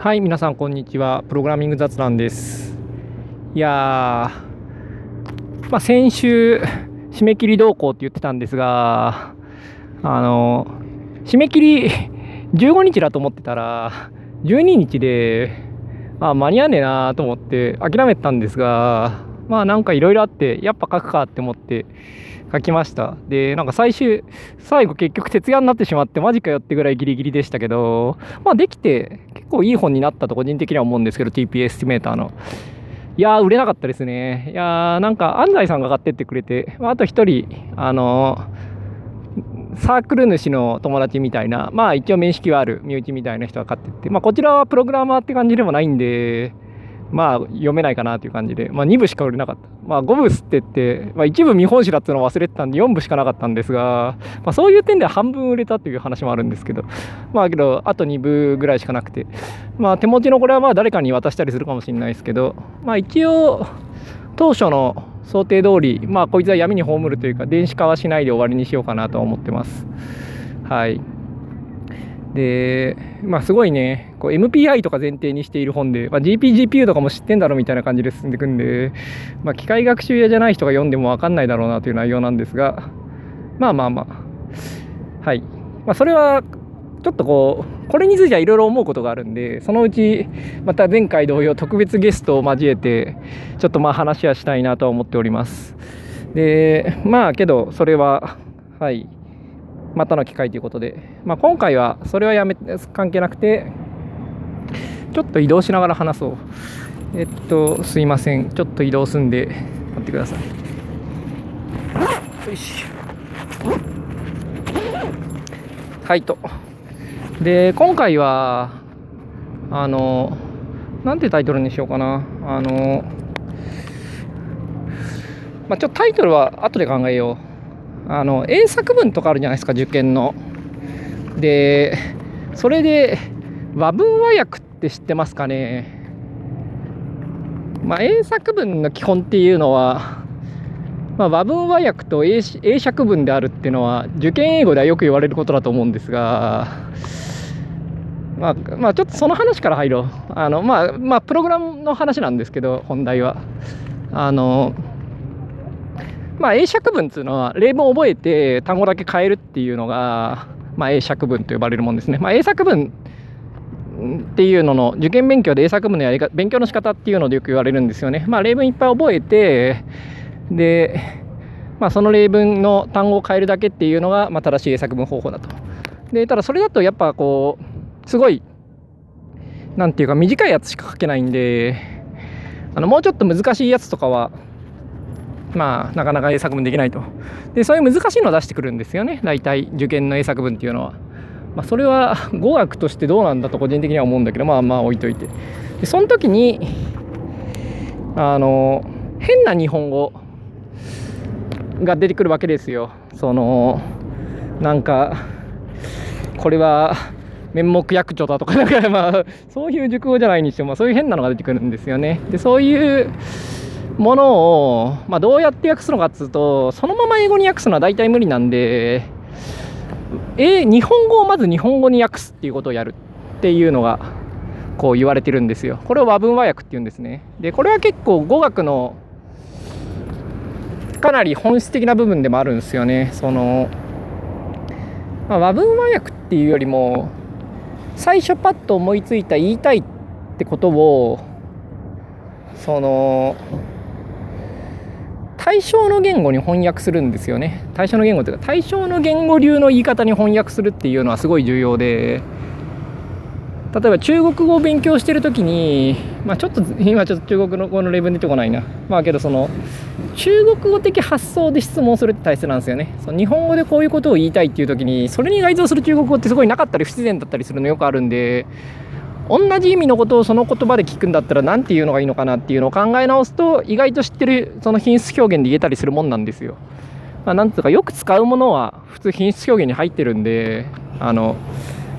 はい、皆さん、こんにちは。プログラミング雑談です。いや、まあ、先週、締め切り動向って言ってたんですが、あの、締め切り15日だと思ってたら、12日で、あ、間に合わねえなと思って諦めてたんですが、まあなんかいろいろあって、やっぱ書くかって思って書きました。で、なんか最終、最後結局徹夜になってしまって、マジかよってぐらいギリギリでしたけど、まあできて結構いい本になったと個人的には思うんですけど、TP Estimator の。いやー、売れなかったですね。いやー、なんか安西さんが買ってってくれて、まああと一人、あのサークル主の友達みたいな、まあ一応面識はある身内みたいな人が買ってって、まあこちらはプログラマーって感じでもないんで、まあ読めないかなっていう感じで、まあ2部しか売れなかった。まあ5部刷ってって、まあ一部見本誌だっていうのを忘れてたんで4部しかなかったんですが、まあそういう点では半分売れたっていう話もあるんですけど、まあけどあと2部ぐらいしかなくて、まあ手持ちのこれはまあ誰かに渡したりするかもしれないですけど、まあ一応当初の想定通り、まあこいつは闇に葬るというか電子化はしないで終わりにしようかなとは思ってます。はい。で、まあすごいね、MPI とか前提にしている本で、まあ、GP、GPU とかも知ってんだろうみたいな感じで進んでいくんで、まあ機械学習屋じゃない人が読んでもわかんないだろうなという内容なんですが、まあまあまあ、はい。まあそれはちょっとこう、これについてはいろいろ思うことがあるんで、そのうちまた前回同様特別ゲストを交えて、ちょっとまあ話はしたいなと思っております。で、まあけど、それは、はい、またの機会ということで、まあ今回はそれはやめ、関係なくて、ちょっと移動しながら話そう。えっと、すいません。ちょっと移動すんで、待ってください。よし。はいと。で、今回は、あの、なんてタイトルにしようかな。あの、まあ、ちょっとタイトルは後で考えよう。あの、英作文とかあるじゃないですか、受験の。で、それで、和文和訳って知ってますかね。まあ、英作文の基本っていうのは、まあ、和文和訳と英英釈文であるっていうのは受験英語ではよく言われることだと思うんですが、まあ、まあちょっとその話から入ろうあの、まあ、まあプログラムの話なんですけど本題はあのまあ英釈文っていうのは例文を覚えて単語だけ変えるっていうのが、まあ、英釈文と呼ばれるもんですね、まあ、英作文っていうのの受験勉強で英作文のやり方勉強の仕方っていうのでよく言われるんですよねまあ例文いっぱい覚えてで、まあ、その例文の単語を変えるだけっていうのが、まあ、正しい英作文方法だと。で、ただそれだとやっぱこう、すごい、なんていうか短いやつしか書けないんで、あのもうちょっと難しいやつとかは、まあ、なかなか英作文できないと。で、そういう難しいのを出してくるんですよね。大体、受験の英作文っていうのは。まあ、それは語学としてどうなんだと個人的には思うんだけど、まあまあ置いといて。で、その時に、あの、変な日本語が出てくるわけですよ。そのなんかこれは面目役所だとかだからまあそういう熟語じゃないにしても、まあ、そういう変なのが出てくるんですよね。でそういうものを、まあ、どうやって訳すのかっつうとそのまま英語に訳すのは大体無理なんでえ日本語をまず日本語に訳すっていうことをやるっていうのがこう言われてるんですよ。これを和文和訳っていうんですね。でこれは結構語学のかなり本質的な部分でもあるんですよね。その、まあ、和文和訳っていうよりも最初パッと思いついた言いたいってことをその対象の言語に翻訳するんですよね。対象の言語というか対象の言語流の言い方に翻訳するっていうのはすごい重要で。例えば中国語を勉強してる時に、まあ、ちょっと今ちょっと中国語の例文出てこないなまあけどその中国語的発想で質問するって大切なんですよねその日本語でこういうことを言いたいっていう時にそれに該当する中国語ってすごいなかったり不自然だったりするのよくあるんで同じ意味のことをその言葉で聞くんだったら何て言うのがいいのかなっていうのを考え直すと意外と知ってるその品質表現で言えたりするもんなんですよ。まあ、なんつうかよく使うものは普通品質表現に入ってるんであの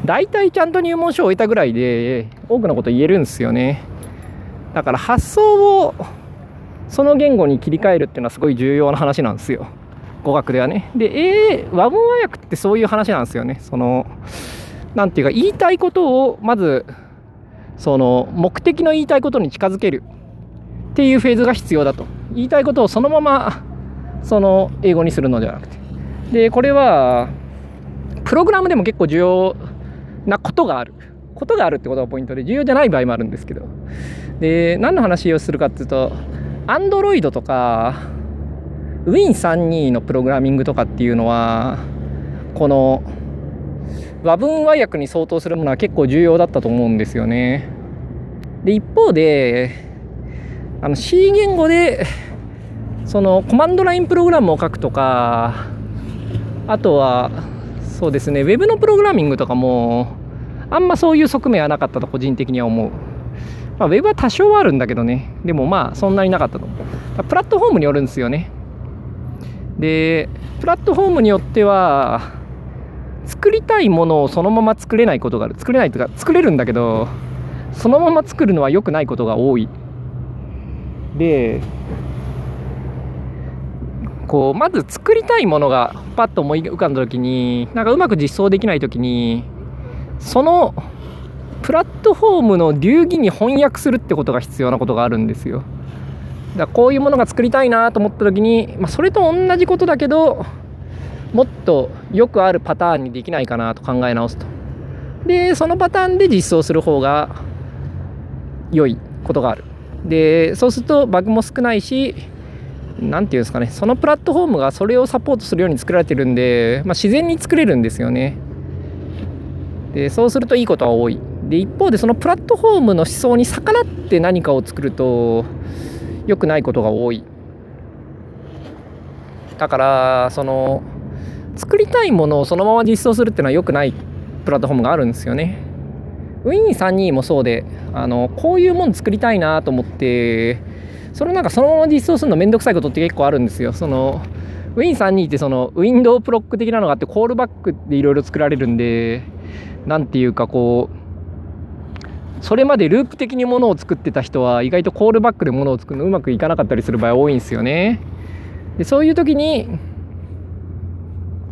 大体ちゃんと入門書を終えたぐらいで多くのこと言えるんですよね。だから発想をその言語に切り替えるっていうのはすごい重要な話なんですよ。語学ではね。でえー、和文和訳ってそういう話なんですよね。そのなんていうか言いたいことをまずその目的の言いたいことに近づけるっていうフェーズが必要だと。言いたいことをそのままその英語にするのではなくて。でこれはプログラムでも結構重要なことがある。ことがあるってことがポイントで重要じゃない場合もあるんですけど。で何の話をするかっていうと Android とか Win32 のプログラミングとかっていうのはこの和文和訳に相当するものは結構重要だったと思うんですよね。で一方であの C 言語でそのコマンドラインプログラムを書くとかあとはそうですね Web のプログラミングとかもあんまそういう側面はなかったと個人的には思う。まあ、Web は多少はあるんだけどねでもまあそんなになかったとプラットフォームによるんですよねでプラットフォームによっては作りたいものをそのまま作れないことがある作れないというか作れるんだけどそのまま作るのは良くないことが多いでこうまず作りたいものがパッと思い浮かんだ時になんかうまく実装できない時にそのプラットフォームの流儀に翻訳するってことが必要なことがあるんですよ。だからこういうものが作りたいなと思った時に、まあ、それと同じことだけどもっとよくあるパターンにできないかなと考え直すと。でそのパターンで実装する方が良いことがある。でそうするとバグも少ないし何て言うんですかねそのプラットフォームがそれをサポートするように作られてるんで、まあ、自然に作れるんですよねでそうするといいことは多いで一方でそのプラットフォームの思想に逆らって何かを作ると良くないことが多いだからその作りたいものをそのまま実装するっていうのは良くないプラットフォームがあるんですよね。Win32 もそうであのこういうもの作りたいなと思ってそれなんかそのまま実装するのめんどくさいことって結構あるんですよ。その Win32 ってそのウィンドウプロック的なのがあってコールバックでいろいろ作られるんで何ていうかこうそれまでループ的にものを作ってた人は意外とコールバックでものを作るのうまくいかなかったりする場合多いんですよね。でそういう時に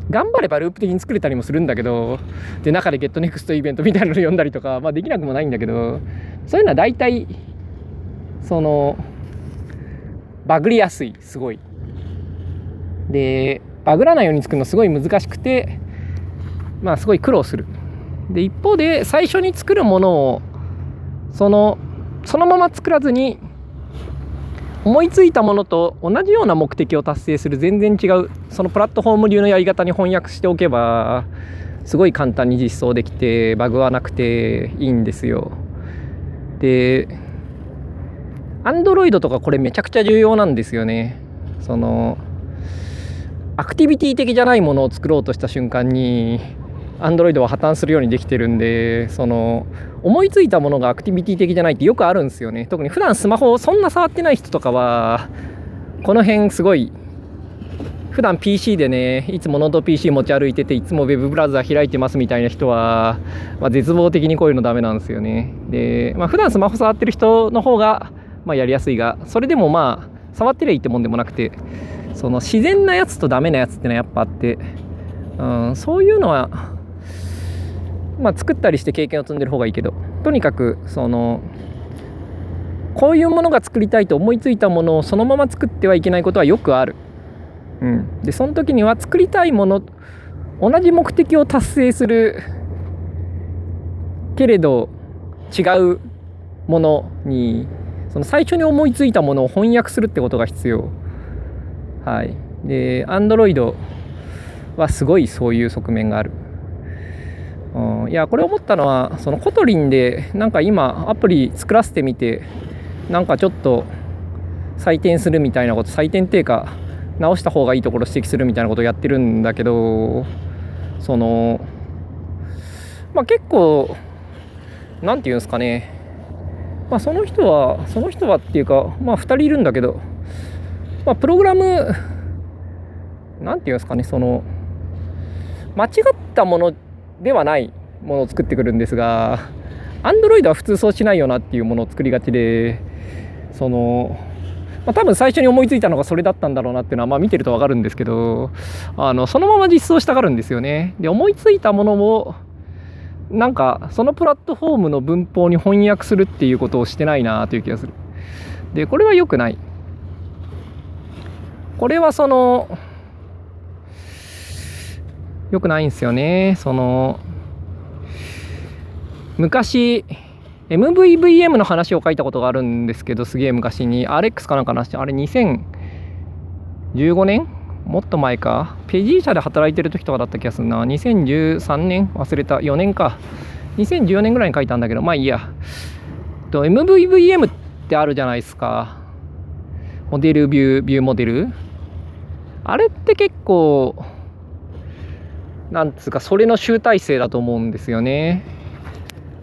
頑張ればループ的に作れたりもするんだけどで中でゲットネクストイベントみたいなの読んだりとか、まあ、できなくもないんだけどそういうのは大体そのバグりやすいすごい。でバグらないように作るのすごい難しくてまあすごい苦労する。で一方で最初に作るものをそのそのまま作らずに思いついたものと同じような目的を達成する全然違うそのプラットフォーム流のやり方に翻訳しておけばすごい簡単に実装できてバグはなくていいんですよ。で Android とかこれめちゃくちゃ重要なんですよね。そのアクティビティ的じゃないものを作ろうとした瞬間に Android は破綻するようにできてるんでその思いついたものがアクティビティ的じゃないってよくあるんですよね。特に普段スマホをそんな触ってない人とかはこの辺すごい普段 PC でねいつもノート PC 持ち歩いてていつも Web ブラウザ開いてますみたいな人は、まあ、絶望的にこういうのダメなんですよね。で、まあ、普段スマホ触ってる人の方が、まあ、やりやすいがそれでもまあ触ってりゃいいってもんでもなくてその自然なやつとダメなやつってのはやっぱあって、うん、そういうのはまあ、作ったりして経験を積んでる方がいいけどとにかくそのこういうものが作りたいと思いついたものをそのまま作ってはいけないことはよくある。うん、でその時には作りたいもの同じ目的を達成するけれど違うものにその最初に思いついたものを翻訳するってことが必要。はい、で Android はすごいそういう側面がある。うん、いやこれ思ったのはその Kotlin でなんか今アプリ作らせてみてなんかちょっと採点するみたいなこと採点っていうか直した方がいいところ指摘するみたいなことをやってるんだけどそのまあ結構何て言うんですかね。まあその人はその人はっていうかまあ2人いるんだけどまあプログラム何て言うんですかねその間違ったものってではないものを作ってくるんですが Android は普通そうしないよなっていうものを作りがちでその、まあ、多分最初に思いついたのがそれだったんだろうなっていうのはまあ見てると分かるんですけどあのそのまま実装したがるんですよね。で思いついたものをなんかそのプラットフォームの文法に翻訳するっていうことをしてないなという気がする。でこれは良くない。これはその良くないんですよね。その。昔 MVVM の話を書いたことがあるんですけどすげえ昔に。RX かなんかなしてあれ2015年？もっと前か？ペジー社で働いてる時とかだった気がするな。2013年？忘れた。4年か。2014年ぐらいに書いたんだけどまあいいや。と MVVM ってあるじゃないですか。モデルビュービューモデル。あれって結構なんつうかそれの集大成だと思うんですよね。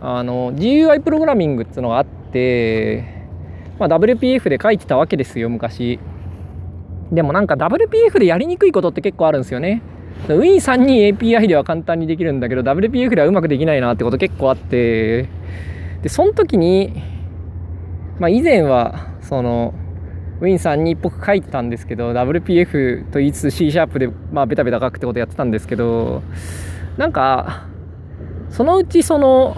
あの GUI プログラミングっていうのがあって、まあ、WPF で書いてたわけですよ昔。でもなんか WPF でやりにくいことって結構あるんですよね。Win3 に API では簡単にできるんだけど WPF ではうまくできないなってこと結構あって。でその時にまあ以前はその Win3 にっぽく書いてたんですけど WPF と言いつつ C シャープでまあベタベタ書くってことやってたんですけどなんかそのうちその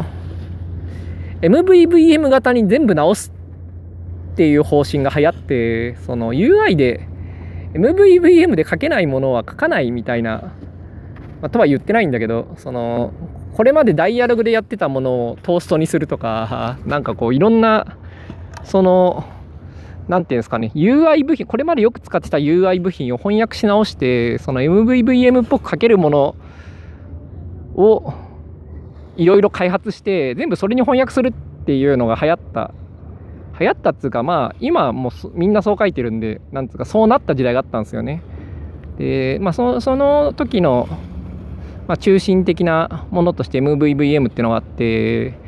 MVVM 型に全部直すっていう方針が流行ってその UI で MVVM で書けないものは書かないみたいな、まあ、とは言ってないんだけどそのこれまでダイアログでやってたものをトーストにするとかなんかこういろんなその何て言うんですかね UI 部品これまでよく使ってた UI 部品を翻訳し直してその MVVM っぽく書けるものをいろいろ開発して全部それに翻訳するっていうのが流行った。流行ったっつうかまあ今もうみんなそう書いてるんでなんつうかそうなった時代があったんですよね。でまあそその時の、まあ、中心的なものとして MVVM っていうのがあって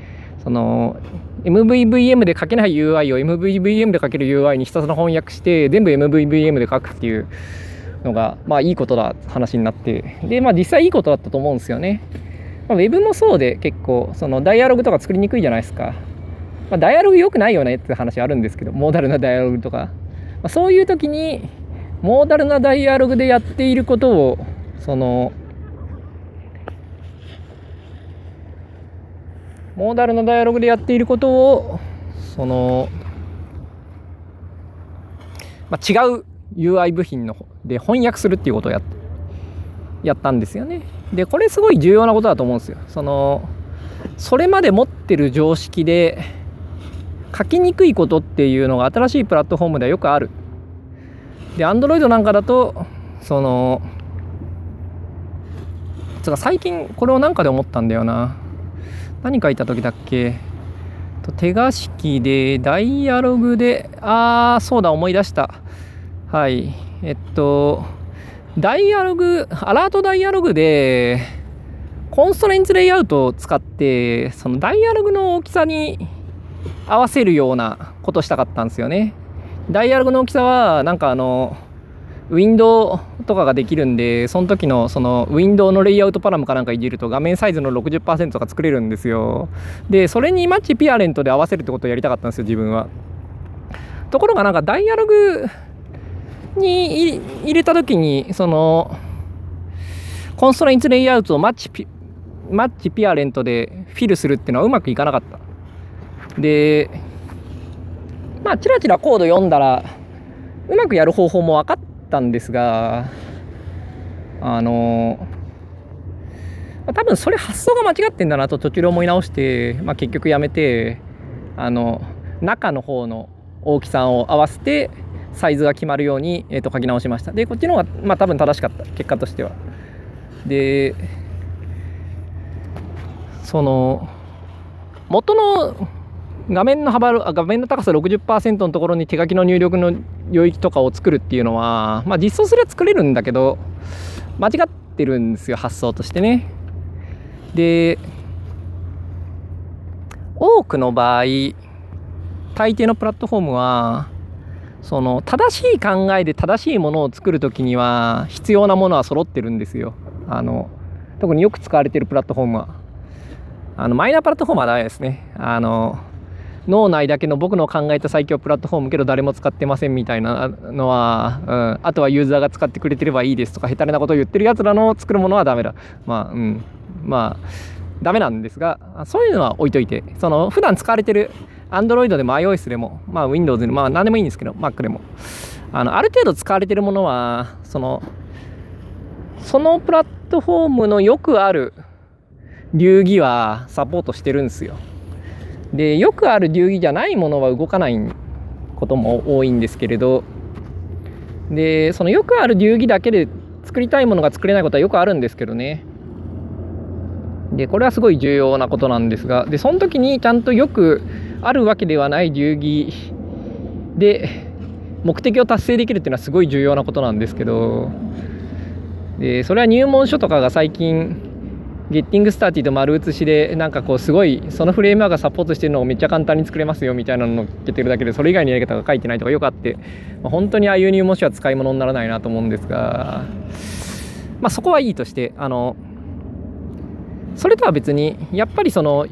その MVVM で書けない UI を MVVM で書ける UI にひたすら翻訳して全部 MVVM で書くっていうのがまあいいことだ話になってでまあ実際いいことだったと思うんですよね、まあ、Web もそうで結構そのダイアログとか作りにくいじゃないですか。まあ、ダイアログ良くないよねって話あるんですけどモーダルなダイアログとか、まあ、そういう時にモーダルなダイアログでやっていることをそのモーダルなダイアログでやっていることをその、まあ、違う UI 部品ので翻訳するっていうことをややったんですよね。でこれすごい重要なことだと思うんですよ。そのそれまで持ってる常識で書きにくいことっていうのが新しいプラットフォームではよくある。で、Android なんかだと、その、つか最近これをなんかで思ったんだよな。何書いた時だっけ？手書きで、ダイアログで、あー、そうだ、思い出した。はい。えっと、ダイアログ、アラートダイアログで、コンストレンツレイアウトを使って、そのダイアログの大きさに合わせるようなことしたかったんですよね。ダイアログの大きさはなんかあのウィンドウとかができるんでその時のそのウィンドウのレイアウトパラムかなんかいじると画面サイズの60%とか作れるんですよ。でそれにマッチピアレントで合わせるってことをやりたかったんですよ自分は。ところがなんかダイアログに入れた時にそのコンストレインツレイアウトをマッチピマッチピアレントでフィルするっていうのはうまくいかなかった。でまあチラチラコード読んだらうまくやる方法も分かったんですがあの多分それ発想が間違ってんだなと途中で思い直して、まあ、結局やめてあの中の方の大きさを合わせてサイズが決まるように、えー、と書き直しました。でこっちの方がまあ多分正しかった。結果としては。でその元の画面の幅画面の高さ60%のところに手書きの入力の領域とかを作るっていうのは、まあ、実装すれば作れるんだけど間違ってるんですよ発想としてね。で多くの場合大抵のプラットフォームはその正しい考えで正しいものを作る時には必要なものは揃ってるんですよ。あの特によく使われてるプラットフォームは。あのマイナープラットフォームはダメですね。あの脳内だけの僕の考えた最強プラットフォームけど誰も使ってませんみたいなのは、うん、あとはユーザーが使ってくれてればいいですとか下手なことを言ってるやつらの作るものはダメだ。まあうん。まあダメなんですがそういうのは置いといてその普段使われてる Android でも iOS でも、まあ、Windows でも、まあ、何でもいいんですけど Mac でも。あのある程度使われてるものはそのそのプラットフォームのよくある流儀はサポートしてるんですよ。でよくある流儀じゃないものは動かないことも多いんですけれどでそのよくある流儀だけで作りたいものが作れないことはよくあるんですけどね。でこれはすごい重要なことなんですがでその時にちゃんとよくあるわけではない流儀で目的を達成できるっていうのはすごい重要なことなんですけどでそれは入門書とかが最近ゲッティングスターティーと丸写しでなんかこうすごいそのフレームワークがサポートしてるのをめっちゃ簡単に作れますよみたいなのをっけてるだけでそれ以外のやり方が書いてないとかよくあって、まあ、本当にああいう入門書は使い物にならないなと思うんですが、まあ、そこはいいとしてあのそれとは別にやっぱりその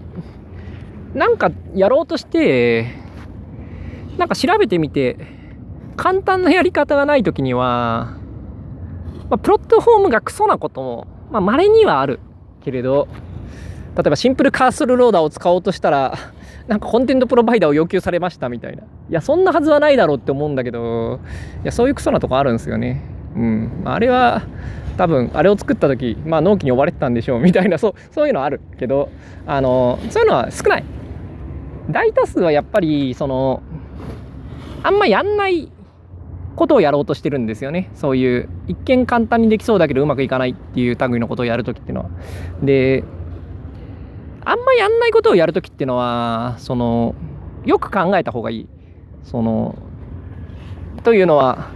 なんかやろうとしてなんか調べてみて簡単なやり方がない時には、まあ、プロットフォームがクソなこともまあ、稀にはある。けれど例えばシンプルカーソルローダーを使おうとしたら なんかコンテンツプロバイダーを要求されましたみたいな。いやそんなはずはないだろうって思うんだけどいやそういうクソなとこあるんですよね。うん。あれは多分あれを作った時まあ納期に追われてたんでしょうみたいなそうそういうのあるけどあのそういうのは少ない。大多数はやっぱりそのあんまやんないことをやろうとしてるんですよね。そういう一見簡単にできそうだけどうまくいかないっていう類のことをやるときっていうのは。であんまやんないことをやるときっていうのはそのよく考えた方がいい。そのというのは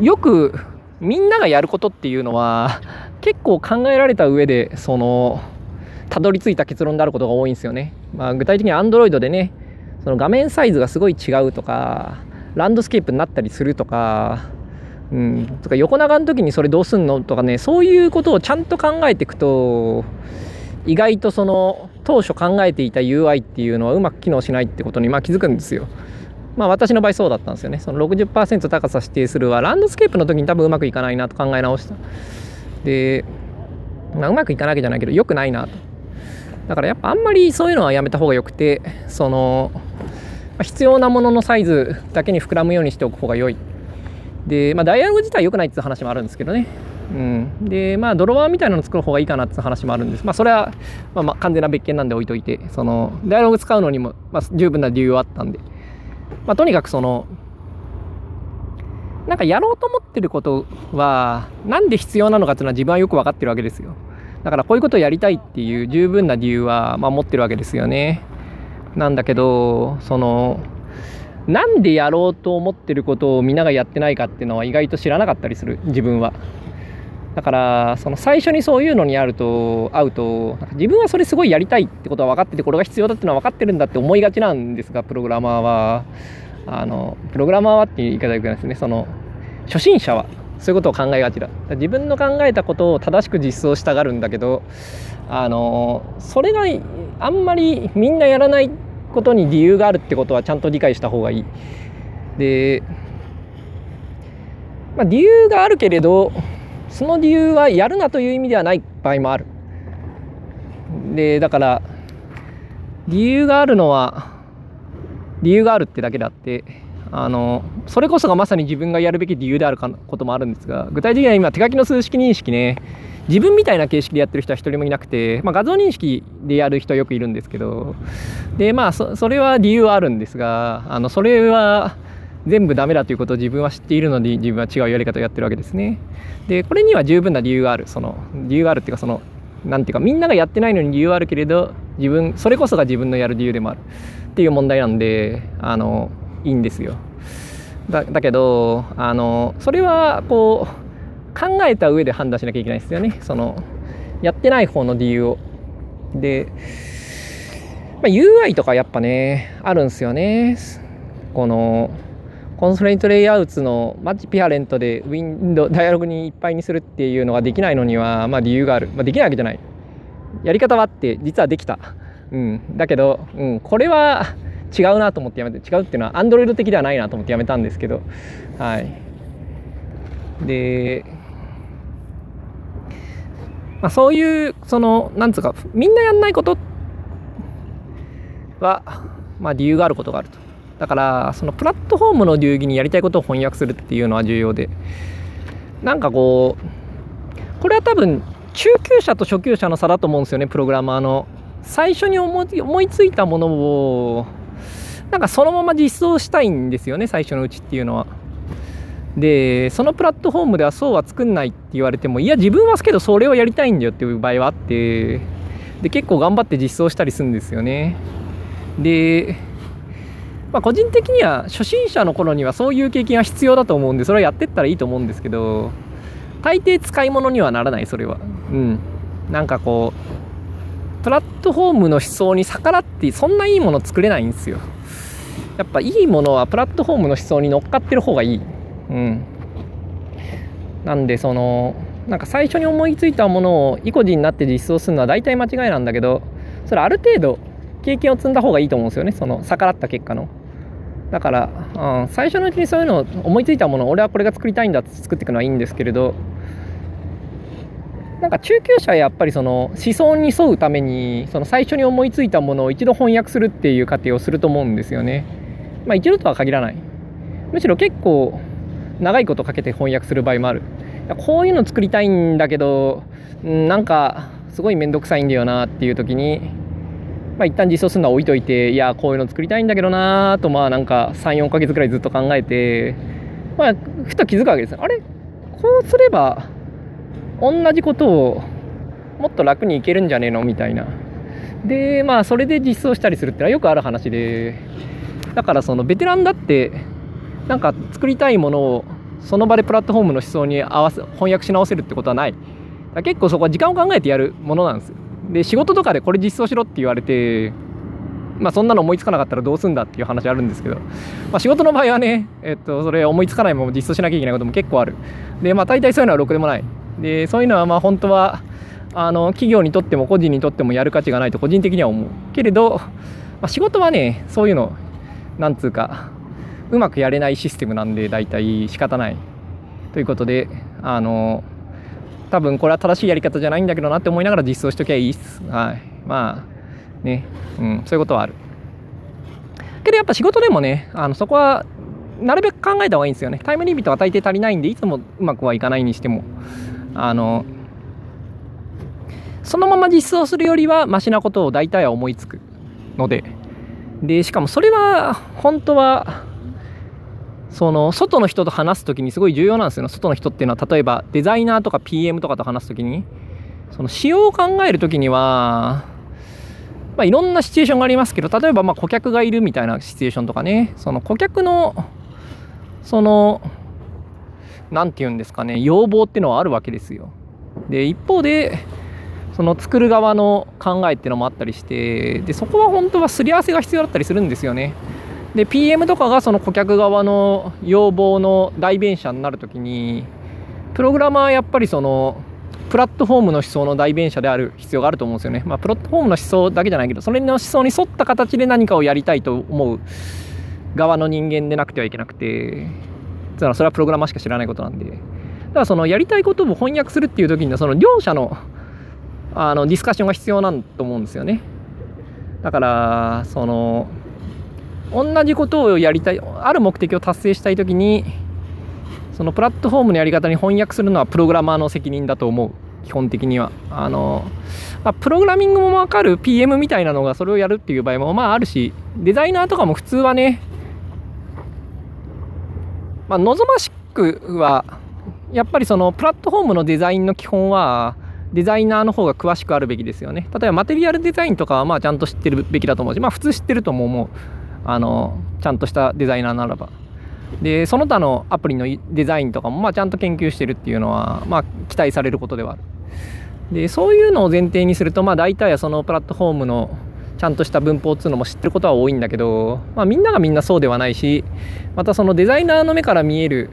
よくみんながやることっていうのは結構考えられた上でそのたどり着いた結論であることが多いんですよね。まあ、具体的に Android でねその画面サイズがすごい違うとかランドスケープになったりするとか、うん、とか横長の時にそれどうすんのとかねそういうことをちゃんと考えていくと意外とその当初考えていた UI っていうのはうまく機能しないってことにまあ気づくんですよ。まあ私の場合そうだったんですよね。その60%高さ指定するはランドスケープの時に多分うまくいかないなと考え直した。で、まあ、うまくいかなきゃじゃないけど良くないなと。だからやっぱあんまりそういうのはやめた方がよくてその必要なもののサイズだけに膨らむようにしておく方が良い。で、まあ、ダイアログ自体良くないっていう話もあるんですけどね。うん、でまあドロワーみたいなの作る方がいいかなっていう話もあるんです。まあそれは、まあ、まあ完全な別件なんで置いといて。そのダイアログ使うのにも、まあ、十分な理由はあったんで、まあ、とにかくそのなんかやろうと思ってることはなんで必要なのかっていうのは自分はよく分かってるわけですよ。だからこういうことをやりたいっていう十分な理由は、まあ、持ってるわけですよね。なんだけどそのなんでやろうと思ってることをみんながやってないかっていうのは意外と知らなかったりする自分は。だからその最初にそういうのにあると会うと自分はそれすごいやりたいってことは分かっててこれが必要だっていうのは分かってるんだって思いがちなんですがプログラマーは。あのプログラマーはっていう言い方よくないですね。その初心者は。そういうことを考えがちだ自分の考えたことを正しく実装したがるんだけどあのそれがあんまりみんなやらないことに理由があるってことはちゃんと理解した方がいい。で、まあ、理由があるけれどその理由はやるなという意味ではない場合もある。でだから理由があるのは理由があるってだけであってあのそれこそがまさに自分がやるべき理由であることもあるんですが具体的には今手書きの数式認識ね。自分みたいな形式でやってる人は一人もいなくて、まあ、画像認識でやる人よくいるんですけど。でまあそそれは理由はあるんですがあのそれは全部ダメだということを自分は知っているので自分は違うやり方をやってるわけですね。でこれには十分な理由がある。その理由があるっていうかそのなんていうかみんながやってないのに理由はあるけれど自分それこそが自分のやる理由でもある。っていう問題なんであのいいんですよ。だけどあのそれはこう考えた上で判断しなきゃいけないですよね。そのやってない方の理由を。で、まあ、UI とかやっぱねあるんですよね。このコンストレイントレイアウトのマッチピアレントでウィンドダイアログにいっぱいにするっていうのができないのにはまあ理由がある、まあ、できないわけじゃない。やり方はあって実はできた。うん。だけど、うん、これは違うなと思ってやめて違うっていうのはアンドロイド的ではないなと思ってやめたんですけどはい。でまあ、そういうそのなんつうかみんなやんないことは、まあ、理由があることがあると。だからそのプラットフォームの流儀にやりたいことを翻訳するっていうのは重要で。なんかこうこれは多分中級者と初級者の差だと思うんですよねプログラマーの。最初に思い思いついたものをなんかそのまま実装したいんですよね最初のうちっていうのは。でそのプラットフォームではそうは作んないって言われてもいや自分はすけどそれをやりたいんだよっていう場合はあってで結構頑張って実装したりするんですよね。でまあ個人的には初心者の頃にはそういう経験が必要だと思うんでそれはやってったらいいと思うんですけど大抵使い物にはならないそれは。うん。なんかこうプラットフォームの思想に逆らってそんないいもの作れないんですよ。やっぱいいものはプラットフォームの思想に乗っかってる方がいい。うん。なんでそのなんか最初に思いついたものを意固地になって実装するのは大体間違いなんだけどそれある程度経験を積んだ方がいいと思うんですよね。その逆らった結果の。だから、うん、最初のうちにそういうのを思いついたもの俺はこれが作りたいんだって作っていくのはいいんですけれどなんか中級者はやっぱりその思想に沿うためにその最初に思いついたものを一度翻訳するっていう過程をすると思うんですよね。まあ一度とは限らない。むしろ結構長いことかけて翻訳する場合もある。こういうの作りたいんだけど、なんかすごい面倒くさいんだよなっていう時に、まあ一旦実装するのは置いといて、いや、こういうの作りたいんだけどなと、まあなんか3、4ヶ月くらいずっと考えて、まあふと気づくわけです。あれ？こうすれば同じことをもっと楽にいけるんじゃねえの？みたいな。で、まあそれで実装したりするってのはよくある話で、だからそのベテランだってなんか作りたいものをその場でプラットフォームの思想に合わせ翻訳し直せるってことはない。結構そこは時間を考えてやるものなんですで仕事とかでこれ実装しろって言われてまあそんなの思いつかなかったらどうすんだっていう話あるんですけど、まあ、仕事の場合はね、えっと、それ思いつかないまま実装しなきゃいけないことも結構ある。でまあ大体そういうのはろくでもない。でそういうのはまあ本当はあの企業にとっても個人にとってもやる価値がないと個人的には思う。けれど、まあ、仕事はねそういうのなんつうかうまくやれないシステムなんで大体仕方ない。ということであの多分これは正しいやり方じゃないんだけどなって思いながら実装しときゃいいっす。はい。まあね。うん。そういうことはある。けどやっぱ仕事でもねあのそこはなるべく考えた方がいいんですよね。タイムリミットは大抵足りないんでいつもうまくはいかないにしても。あのそのまま実装するよりはマシなことを大体は思いつくので。でしかもそれは本当はその外の人と話す時にすごい重要なんですよ外の人っていうのは例えばデザイナーとか PM とかと話す時にその仕様を考える時にはまあ、いろんなシチュエーションがありますけど例えばま顧客がいるみたいなシチュエーションとかねその顧客のその何て言うんですかね要望っていうのはあるわけですよ。で一方でその作る側の考えっていうのもあったりしてでそこは本当はすり合わせが必要だったりするんですよね。で PM とかがその顧客側の要望の代弁者になるときにプログラマーはやっぱりそのプラットフォームの思想の代弁者である必要があると思うんですよね。まあ、プラットフォームの思想だけじゃないけどそれの思想に沿った形で何かをやりたいと思う側の人間でなくてはいけなくてそれはプログラマーしか知らないことなんでだからそのやりたいことを翻訳するっていう時にはその両者のあのディスカッションが必要なんと思うんですよね。だからその同じことをやりたいある目的を達成したい時にそのプラットフォームのやり方に翻訳するのはプログラマーの責任だと思う基本的にはあの、まあ、プログラミングも分かる PM みたいなのがそれをやるっていう場合もまああるしデザイナーとかも普通はねまあ望ましくはやっぱりそのプラットフォームのデザインの基本はデザイナーの方が詳しくあるべきですよね。例えばマテリアルデザインとかはまあちゃんと知ってるべきだと思うしまあ普通知ってるとも思う。あのちゃんとしたデザイナーならば。でその他のアプリのデザインとかも、まあ、ちゃんと研究してるっていうのは、まあ、期待されることではある。でそういうのを前提にすると、まあ、大体はそのプラットフォームのちゃんとした文法っていうのも知ってることは多いんだけど、まあ、みんながみんなそうではないしまたそのデザイナーの目から見える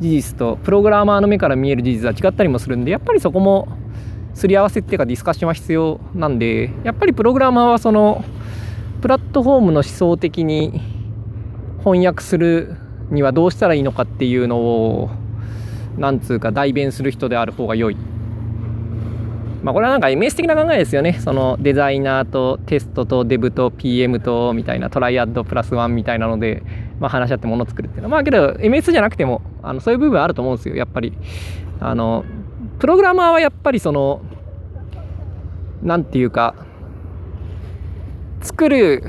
事実とプログラマーの目から見える事実は違ったりもするんでやっぱりそこもすり合わせっていうかディスカッションは必要なんでやっぱりプログラマーはそのプラットフォームの思想的に翻訳するにはどうしたらいいのかっていうのをなんつうか代弁する人である方が良いまあ、これはなんかイメージ的な考えですよね。そのデザイナーとテストとデブと PM とみたいなトライアッドプラスワンみたいなので、まあ、話し合ってものを作るっていうのは。まあけど MS じゃなくてもあのそういう部分あると思うんですよ。やっぱり。あのプログラマーはやっぱりその何て言うか作る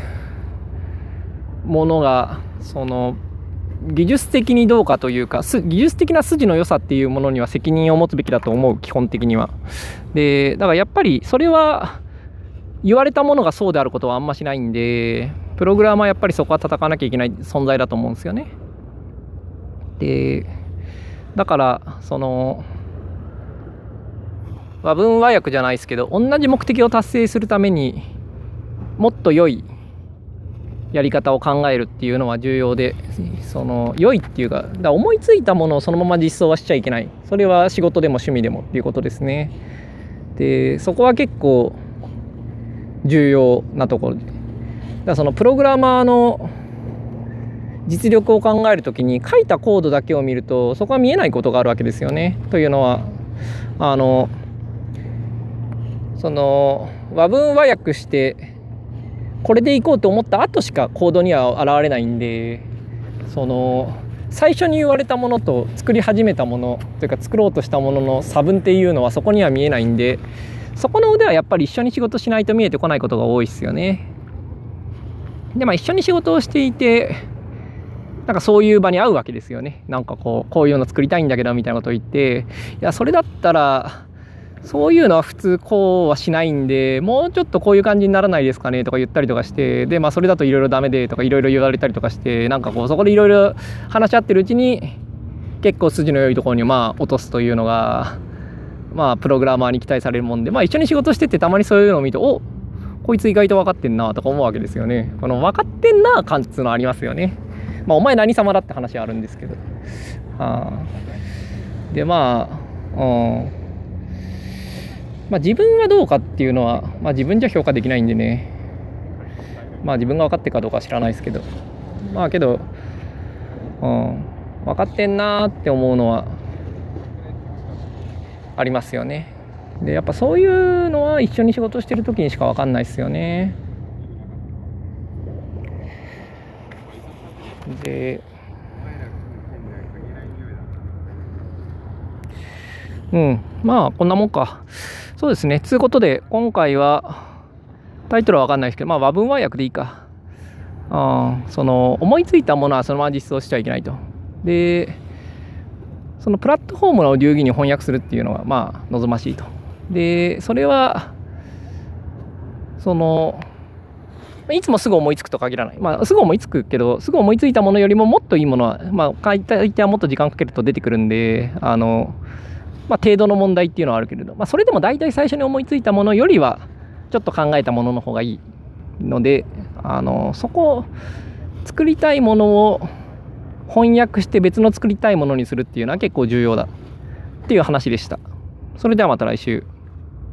ものがその技術的にどうかというか技術的な筋の良さっていうものには責任を持つべきだと思う基本的には。でだからやっぱりそれは言われたものがそうであることはあんましないんでプログラマーやっぱりそこは戦わなきゃいけない存在だと思うんですよね。でだからその和文和訳じゃないですけど同じ目的を達成するためにもっと良いやり方を考えるっていうのは重要でその良いっていうかだ思いついたものをそのまま実装はしちゃいけない。それは仕事でも趣味でもっていうことですね。でそこは結構重要なところで。だそのプログラマーの実力を考える時に書いたコードだけを見るとそこは見えないことがあるわけですよね。というのはあのその和文和訳してこれでいこうと思った後しかコードには現れないんでその最初に言われたものと作り始めたものというか作ろうとしたものの差分っていうのはそこには見えないんでそこの腕はやっぱり一緒に仕事しないと見えてこないことが多いですよね。でまあ一緒に仕事をしていてなんかそういう場に合うわけですよね。なんかこうこういうの作りたいんだけどみたいなことを言っていやそれだったらそういうのは普通こうはしないんでもうちょっとこういう感じにならないですかねとか言ったりとかしてでまあそれだといろいろダメでとかいろいろ言われたりとかしてなんかこうそこでいろいろ話し合ってるうちに結構筋の良いところにまあ落とすというのがまあプログラマーに期待されるもんでまあ一緒に仕事しててたまにそういうのを見ておこいつ意外と分かってんなとか思うわけですよね。この分かってんな感っていうのありますよね。まあお前何様だって話あるんですけど。はあ。でまあうん。まあ、自分はどうかっていうのは、まあ、自分じゃ評価できないんでね。まあ自分が分かってるかどうかは知らないですけど。まあけど、うん、分かってんなって思うのはありますよね。でやっぱそういうのは一緒に仕事してる時にしか分かんないですよね。でうんまあこんなもんか。そうですね。つうことで、今回は、タイトルはわかんないですけど、まあ、和文和訳でいいか。あその、思いついたものはそのまま実装しちゃいけないと。で、そのプラットフォームの流儀に翻訳するっていうのは、まあ、望ましいと。で、それは、その、いつもすぐ思いつくと限らない。まあ、すぐ思いつくけど、すぐ思いついたものよりももっといいものは、まあ、書いてはもっと時間かけると出てくるんで、あの、まあ、程度の問題っていうのはあるけれど、まあ、それでも大体最初に思いついたものよりはちょっと考えたものの方がいいのであのそこを作りたいものを翻訳して別の作りたいものにするっていうのは結構重要だっていう話でした。それではまた来週。